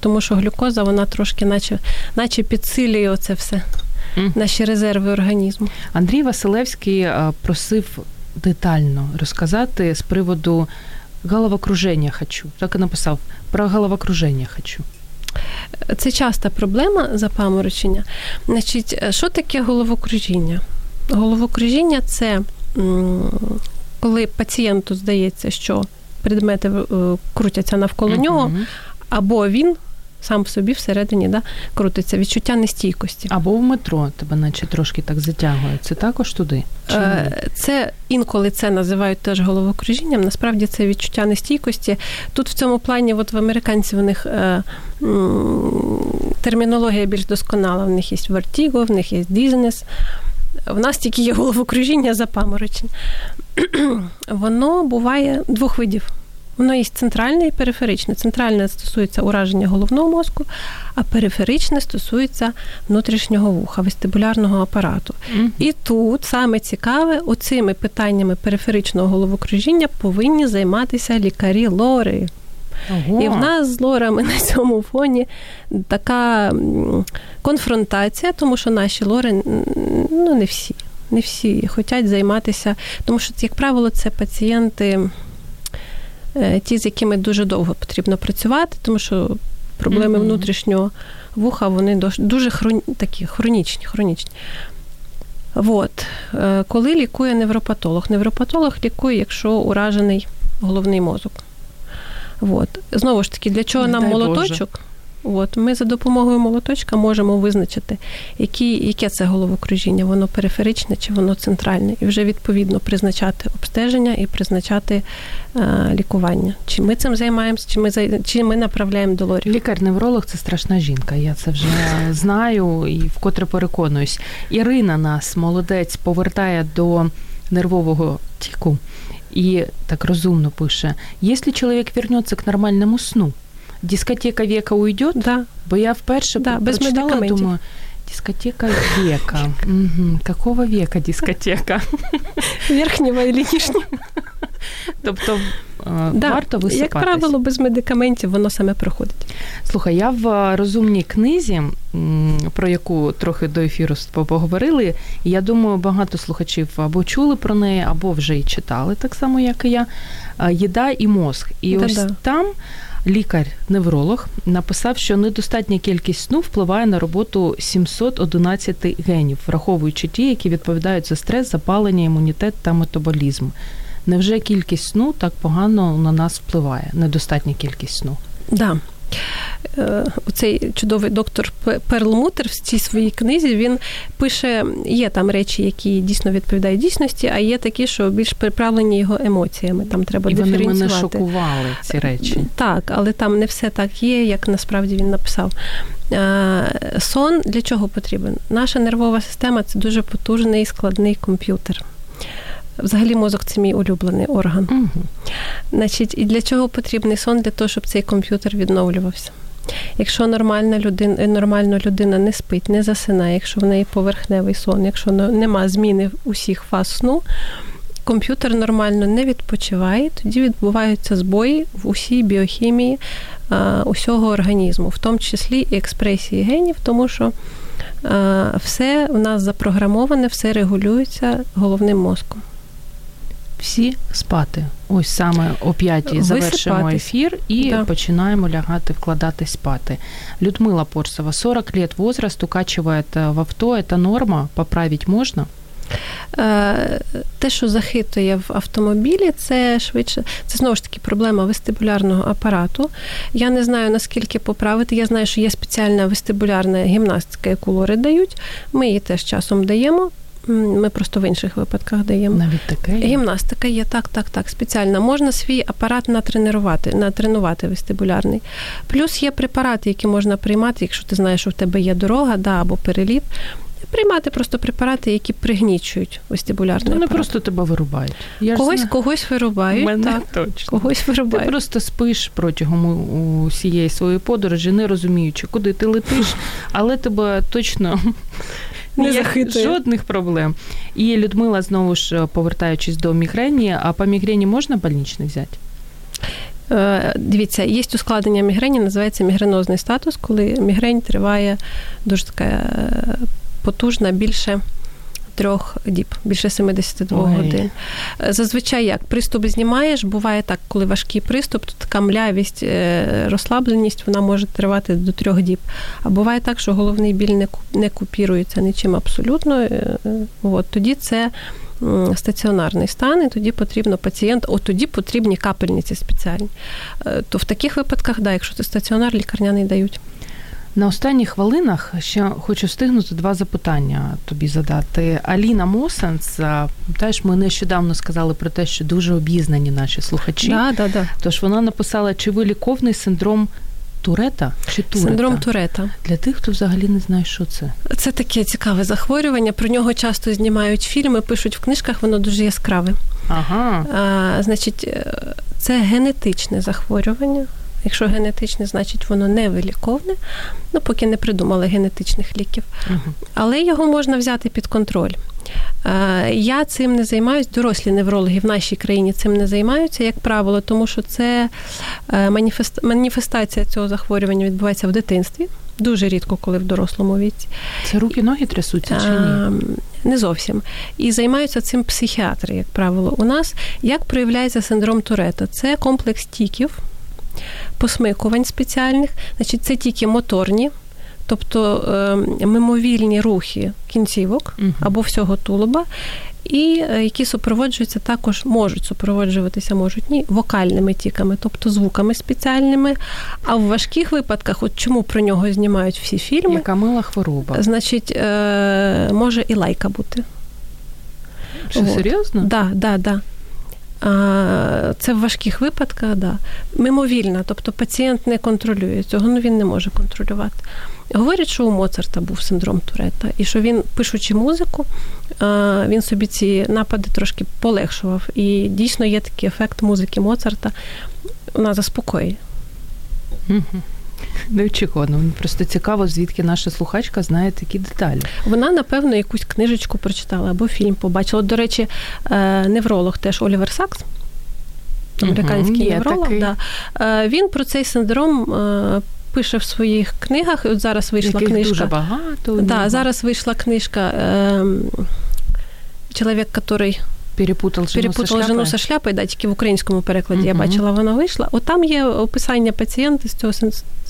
Тому що глюкоза, вона трошки, наче, наче підсилює оце все наші резерви організму. Андрій Василевський е, просив детально розказати з приводу головокруження хочу. Так і написав про головокруження хочу. Це часта проблема запаморочення. Значить, е, що таке головокружіння? Головокружіння це коли пацієнту здається, що предмети е, крутяться навколо нього, або він сам в собі всередині да, крутиться відчуття нестійкості. Або в метро тебе, наче трошки так затягує. Це також туди? Чи е, це інколи це називають теж головокружінням. Насправді це відчуття нестійкості. Тут в цьому плані, от в американців у них е, термінологія більш досконала. В них є вертіго, в них є дізнес. В нас тільки є головокружіння запаморочення. [clears throat] Воно буває двох видів. Воно є центральне і периферичне. Центральне стосується ураження головного мозку, а периферичне стосується внутрішнього вуха, вестибулярного апарату. mm І тут саме цікаве, оцими питаннями периферичного головокружіння повинні займатися лікарі лори. Ого. І в нас з лорами на цьому фоні така конфронтація, тому що наші лори ну не всі, не всі хочуть займатися, тому що, як правило, це пацієнти. Е, ті, з якими дуже довго потрібно працювати, тому що проблеми mm-hmm. внутрішнього вуха вони дуже хрон... такі хронічні. хронічні. От. Е, коли лікує невропатолог? Невропатолог лікує, якщо уражений головний мозок. От. Знову ж таки, для чого нам молоточок? молоточок? От ми за допомогою молоточка можемо визначити, які, яке це головокружіння, воно периферичне чи воно центральне, і вже відповідно призначати обстеження і призначати е, лікування. Чи ми цим займаємося, чи ми чи ми направляємо до лорі. Лікар-невролог це страшна жінка. Я це вже знаю і вкотре переконуюсь. Ірина нас молодець повертає до нервового тіку і так розумно пише: якщо чоловік вернеться к нормальному сну дискотека века уйдет? Да. Бо я вперше да, без прочитала, думаю, дискотека века. Угу. Какого века дискотека? [laughs] Верхнього і нижнього. Тобто да, варто висипатись. Як правило, без медикаментів воно саме проходить. Слухай, я в розумній книзі, про яку трохи до ефіру поговорили, і я думаю, багато слухачів або чули про неї, або вже і читали, так само, як і я. Їда і мозг. І да, ось там лікар-невролог написав, що недостатня кількість сну впливає на роботу 711 генів, враховуючи ті, які відповідають за стрес, запалення, імунітет та метаболізм. Невже кількість сну так погано на нас впливає? Недостатня кількість сну? Да. Е, оцей чудовий доктор Перлмутер в цій своїй книзі він пише: є там речі, які дійсно відповідають дійсності, а є такі, що більш приправлені його емоціями. Там треба І диференціювати. вони мене шокували ці речі. Так, але там не все так є, як насправді він написав. Е, сон для чого потрібен? Наша нервова система це дуже потужний складний комп'ютер. Взагалі мозок це мій улюблений орган. Угу. Значить, І для чого потрібний сон? Для того, щоб цей комп'ютер відновлювався. Якщо нормальна людина, нормально людина не спить, не засинає, якщо в неї поверхневий сон, якщо нема зміни усіх фаз сну, комп'ютер нормально не відпочиває, тоді відбуваються збої в усій біохімії а, усього організму, в тому числі і експресії генів, тому що а, все в нас запрограмоване, все регулюється головним мозком всі спати. Ось саме о п'ятій завершимо ефір і да. починаємо лягати, вкладати спати. Людмила Порсова, 40 лет возраст, укачивает в авто, це норма, поправить можна? Е, те, що захитує в автомобілі, це швидше, це знову ж таки проблема вестибулярного апарату. Я не знаю, наскільки поправити. Я знаю, що є спеціальна вестибулярна гімнастика, яку лори дають. Ми її теж часом даємо. Ми просто в інших випадках даємо. Навіть таке? Гімнастика є так, так, так, спеціальна. Можна свій апарат натренувати, натренувати вестибулярний. Плюс є препарати, які можна приймати, якщо ти знаєш, що в тебе є дорога да, або переліт. Приймати просто препарати, які пригнічують вестибулярний Вони апарат. просто тебе вирубають. Я когось когось вирубають. Мене так, точно. Когось вирубають. Ти просто спиш протягом усієї своєї подорожі, не розуміючи, куди ти летиш, але тебе точно не захитує. жодних проблем. І Людмила знову ж повертаючись до мігрені, а по мігрені можна больничний взяти? Е, дивіться, є ускладнення мігрені, називається мігренозний статус, коли мігрень триває дуже така е, потужна, більше трьох діб, більше 72 Ой. годин. Е, зазвичай як приступ знімаєш, буває так, коли важкий приступ, то така млявість, е, розслабленість вона може тривати до трьох діб. А буває так, що головний біль не не купірується нічим абсолютно. Е, от, тоді це. Стаціонарний стан, і тоді потрібно пацієнт, от тоді потрібні капельниці спеціальні. То в таких випадках, да, якщо це стаціонар, лікарняний дають. На останніх хвилинах ще хочу встигнути два запитання тобі задати. Аліна Мосенц, теж ми нещодавно сказали про те, що дуже обізнані наші слухачі. Да, да, да. Тож вона написала, чи виліковний синдром Турета чи Турета? Синдром Турета. Для тих, хто взагалі не знає, що це. Це таке цікаве захворювання. Про нього часто знімають фільми, пишуть в книжках, воно дуже яскраве. Ага. А, Значить, е, це генетичне захворювання. Якщо генетичне, значить воно невиліковне, ну поки не придумали генетичних ліків. uh Але його можна взяти під контроль. Е, я цим не займаюсь, дорослі неврологи в нашій країні цим не займаються, як правило, тому що це е, маніфестація цього захворювання відбувається в дитинстві. Дуже рідко, коли в дорослому віці. Це руки, ноги трясуться чи ні? Ем, не зовсім. І займаються цим психіатри, як правило. У нас як проявляється синдром Турета? Це комплекс тіків посмикувань спеціальних, значить, це тільки моторні. Тобто ем, мимовільні рухи кінцівок або всього тулуба, і е, які супроводжуються також, можуть супроводжуватися, можуть ні, вокальними тіками, тобто звуками спеціальними. А в важких випадках, от чому про нього знімають всі фільми, яка мила хвороба, значить, е, може і лайка бути. Що, серйозно? Так, да, да, да. Це в важких випадках, да. Мимовільна, тобто пацієнт не контролює цього, ну він не може контролювати. Говорять, що у Моцарта був синдром Турета, і що він, пишучи музику, він собі ці напади трошки полегшував. І дійсно є такий ефект музики Моцарта, вона заспокоює. Неочікувано. Просто цікаво, звідки наша слухачка знає такі деталі. Вона, напевно, якусь книжечку прочитала або фільм побачила. До речі, е, невролог теж Олівер Сакс. Американський угу, невролог. Да. Е, він про цей синдром е, пише в своїх книгах. От зараз вийшла Яких книжка. Дуже багато. Да, Зараз вийшла книжка Чоловік, який перепутал жену перепутал со жену со шляпою, да, тільки в українському перекладі uh-huh. я бачила, вона вийшла. От там є описання пацієнта з цього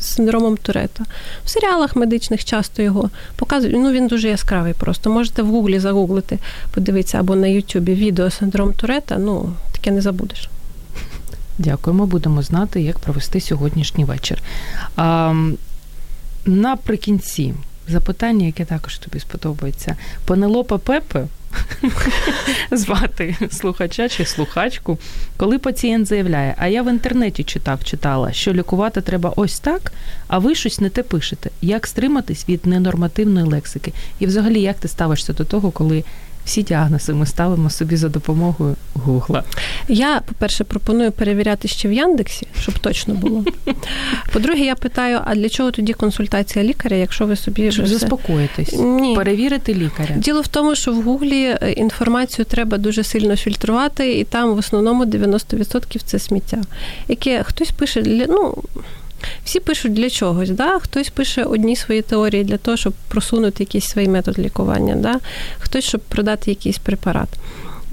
синдромом Турета. В серіалах медичних часто його показують. Ну він дуже яскравий просто. Можете в гуглі загуглити, подивитися або на Ютубі відео синдром Турета. Ну таке не забудеш. Дякуємо, будемо знати, як провести сьогоднішній вечір. А, Наприкінці запитання, яке також тобі сподобається. Пенелопа Пепе [laughs] звати слухача чи слухачку, коли пацієнт заявляє, а я в інтернеті читав, читала, що лікувати треба ось так, а ви щось не те пишете. Як стриматись від ненормативної лексики? І взагалі, як ти ставишся до того, коли всі діагнози ми ставимо собі за допомогою Гугла. Я, по-перше, пропоную перевіряти ще в Яндексі, щоб точно було. [laughs] По-друге, я питаю: а для чого тоді консультація лікаря, якщо ви собі Щоб все... заспокоїтись, Ні. перевірити лікаря? Діло в тому, що в Гуглі е, інформацію треба дуже сильно фільтрувати, і там в основному 90% це сміття, яке хтось пише для ну. Всі пишуть для чогось, да? хтось пише одні свої теорії для того, щоб просунути якийсь свій метод лікування, да? хтось, щоб продати якийсь препарат.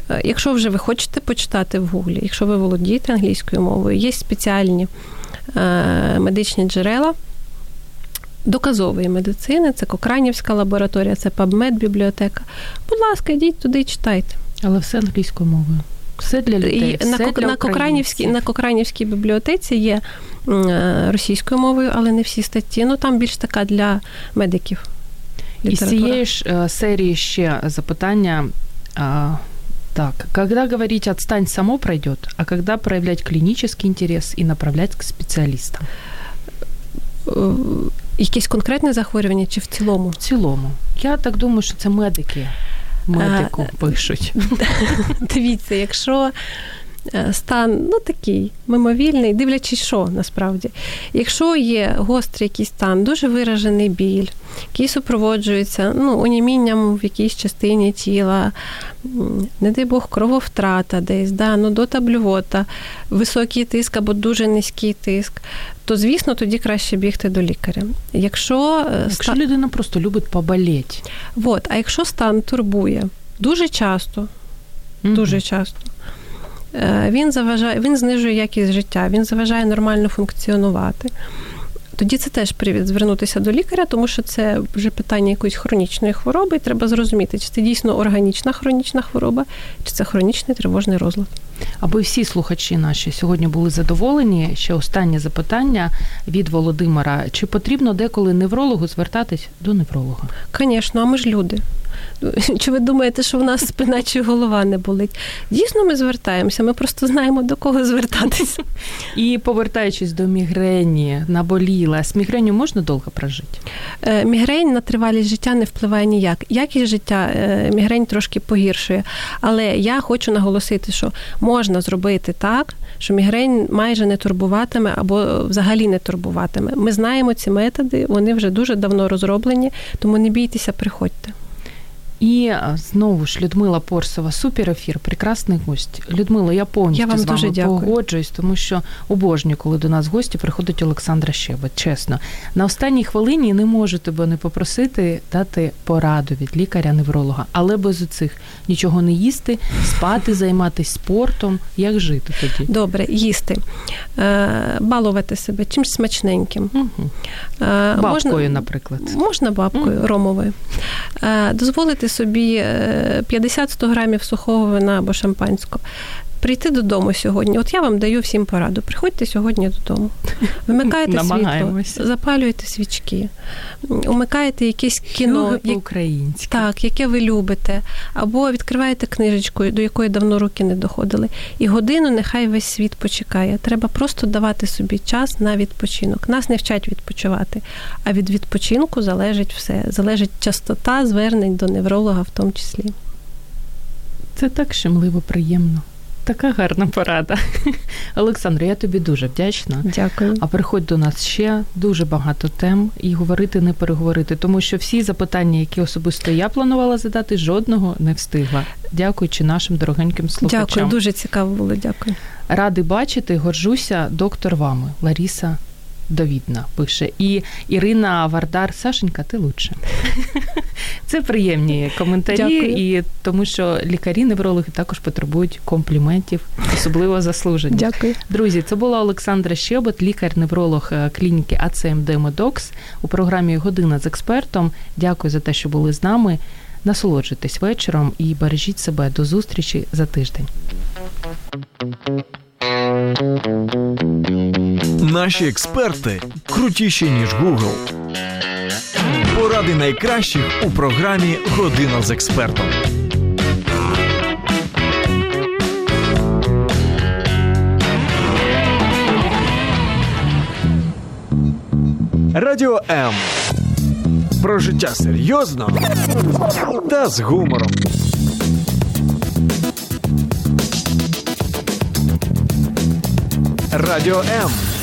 Е, якщо вже ви хочете почитати в Гуглі, якщо ви володієте англійською мовою, є спеціальні е, медичні джерела доказової медицини, це Кокранівська лабораторія, це PubMed бібліотека. Будь ласка, йдіть туди і читайте. Але все англійською мовою. Все для людей. І все на, для на, Кокранівській, на Кокранівській бібліотеці є Е, російською мовою, але не всі статті. Ну там більш така для медиків. Із цієї ж е, серії ще запитання. Так, когда говорить «отстань, само пройдет», а когда проявлять клинический интерес и направлять к спеціалістам? Е, якесь конкретне захворювання чи в цілому? В цілому. Я так думаю, що це медики. Медику пишуть. [laughs] Дивіться, якщо стан ну такий мимовільний, дивлячись, що насправді. Якщо є гострий якийсь стан, дуже виражений біль, який супроводжується ну, онімінням в якійсь частині тіла, не дай Бог, крововтрата десь, да, нудота блювота, високий тиск або дуже низький тиск, то, звісно, тоді краще бігти до лікаря. Якщо е, Якщо ста... людина просто любить поболіти. Вот, а якщо стан турбує дуже часто, mm дуже часто. Е, він заважає, він знижує якість життя, він заважає нормально функціонувати. Тоді це теж привід звернутися до лікаря, тому що це вже питання якоїсь хронічної хвороби, і треба зрозуміти, чи це дійсно органічна хронічна хвороба, чи це хронічний тривожний розлад. Аби всі слухачі наші сьогодні були задоволені. Ще останнє запитання від Володимира: чи потрібно деколи неврологу звертатись до невролога? Звісно, а ми ж люди. [laughs] Чи ви думаєте, що в нас спина чи голова не болить? Дійсно, ми звертаємося, ми просто знаємо до кого звертатися. [laughs] І повертаючись до мігрені, наболіла, з мігренью можна довго прожити? Е, мігрень на тривалість життя не впливає ніяк. Якість життя е, мігрень трошки погіршує. Але я хочу наголосити, що можна зробити так, що мігрень майже не турбуватиме або взагалі не турбуватиме. Ми знаємо ці методи, вони вже дуже давно розроблені, тому не бійтеся, приходьте. І знову ж Людмила Порсова, супер ефір, прекрасний гость. Людмила, я повністю я вам з вами дуже дякую. погоджуюсь, тому що обожнюю, коли до нас гості приходить Олександра Щебет. Чесно, на останній хвилині не можу тебе не попросити дати пораду від лікаря-невролога, але без цих нічого не їсти, спати, займатися спортом. Як жити тоді? Добре, їсти, е, балувати себе чимось смачненьким. Угу. Бабкою, можна, наприклад. Можна бабкою угу. ромовою. Е, дозволити собі 50-100 грамів сухого вина або шампанського прийти додому сьогодні. От я вам даю всім пораду. Приходьте сьогодні додому. Вимикайте [laughs] світло, запалюйте свічки, умикаєте якесь кіно по-українськи. Так, яке ви любите, або відкриваєте книжечку, до якої давно руки не доходили. І годину нехай весь світ почекає. Треба просто давати собі час на відпочинок. Нас не вчать відпочивати, а від відпочинку залежить все. Залежить частота звернень до невролога в тому числі. Це так щемливо приємно. Така гарна порада. [laughs] Олександр, я тобі дуже вдячна. Дякую. А приходь до нас ще дуже багато тем і говорити, не переговорити, тому що всі запитання, які особисто я планувала задати, жодного не встигла. Дякуючи нашим дорогеньким слухачам. Дякую, дуже цікаво було. Дякую. Ради бачити, горжуся доктор вами, Ларіса довідна пише. І Ірина Вардар, Сашенька, ти лучше. [laughs] Це приємні коментарі, Дякую. і тому що лікарі-неврологи також потребують компліментів, особливо заслужені. Дякую. Друзі, це була Олександра Щебет, лікар-невролог е, клініки АЦМД Медокс у програмі Година з експертом. Дякую за те, що були з нами. Насолоджуйтесь вечором і бережіть себе до зустрічі за тиждень. Наші експерти крутіші ніж Google. Поради найкращих у програмі Година з експертом. Радіо М. Про життя серйозно та з гумором. Радіо М.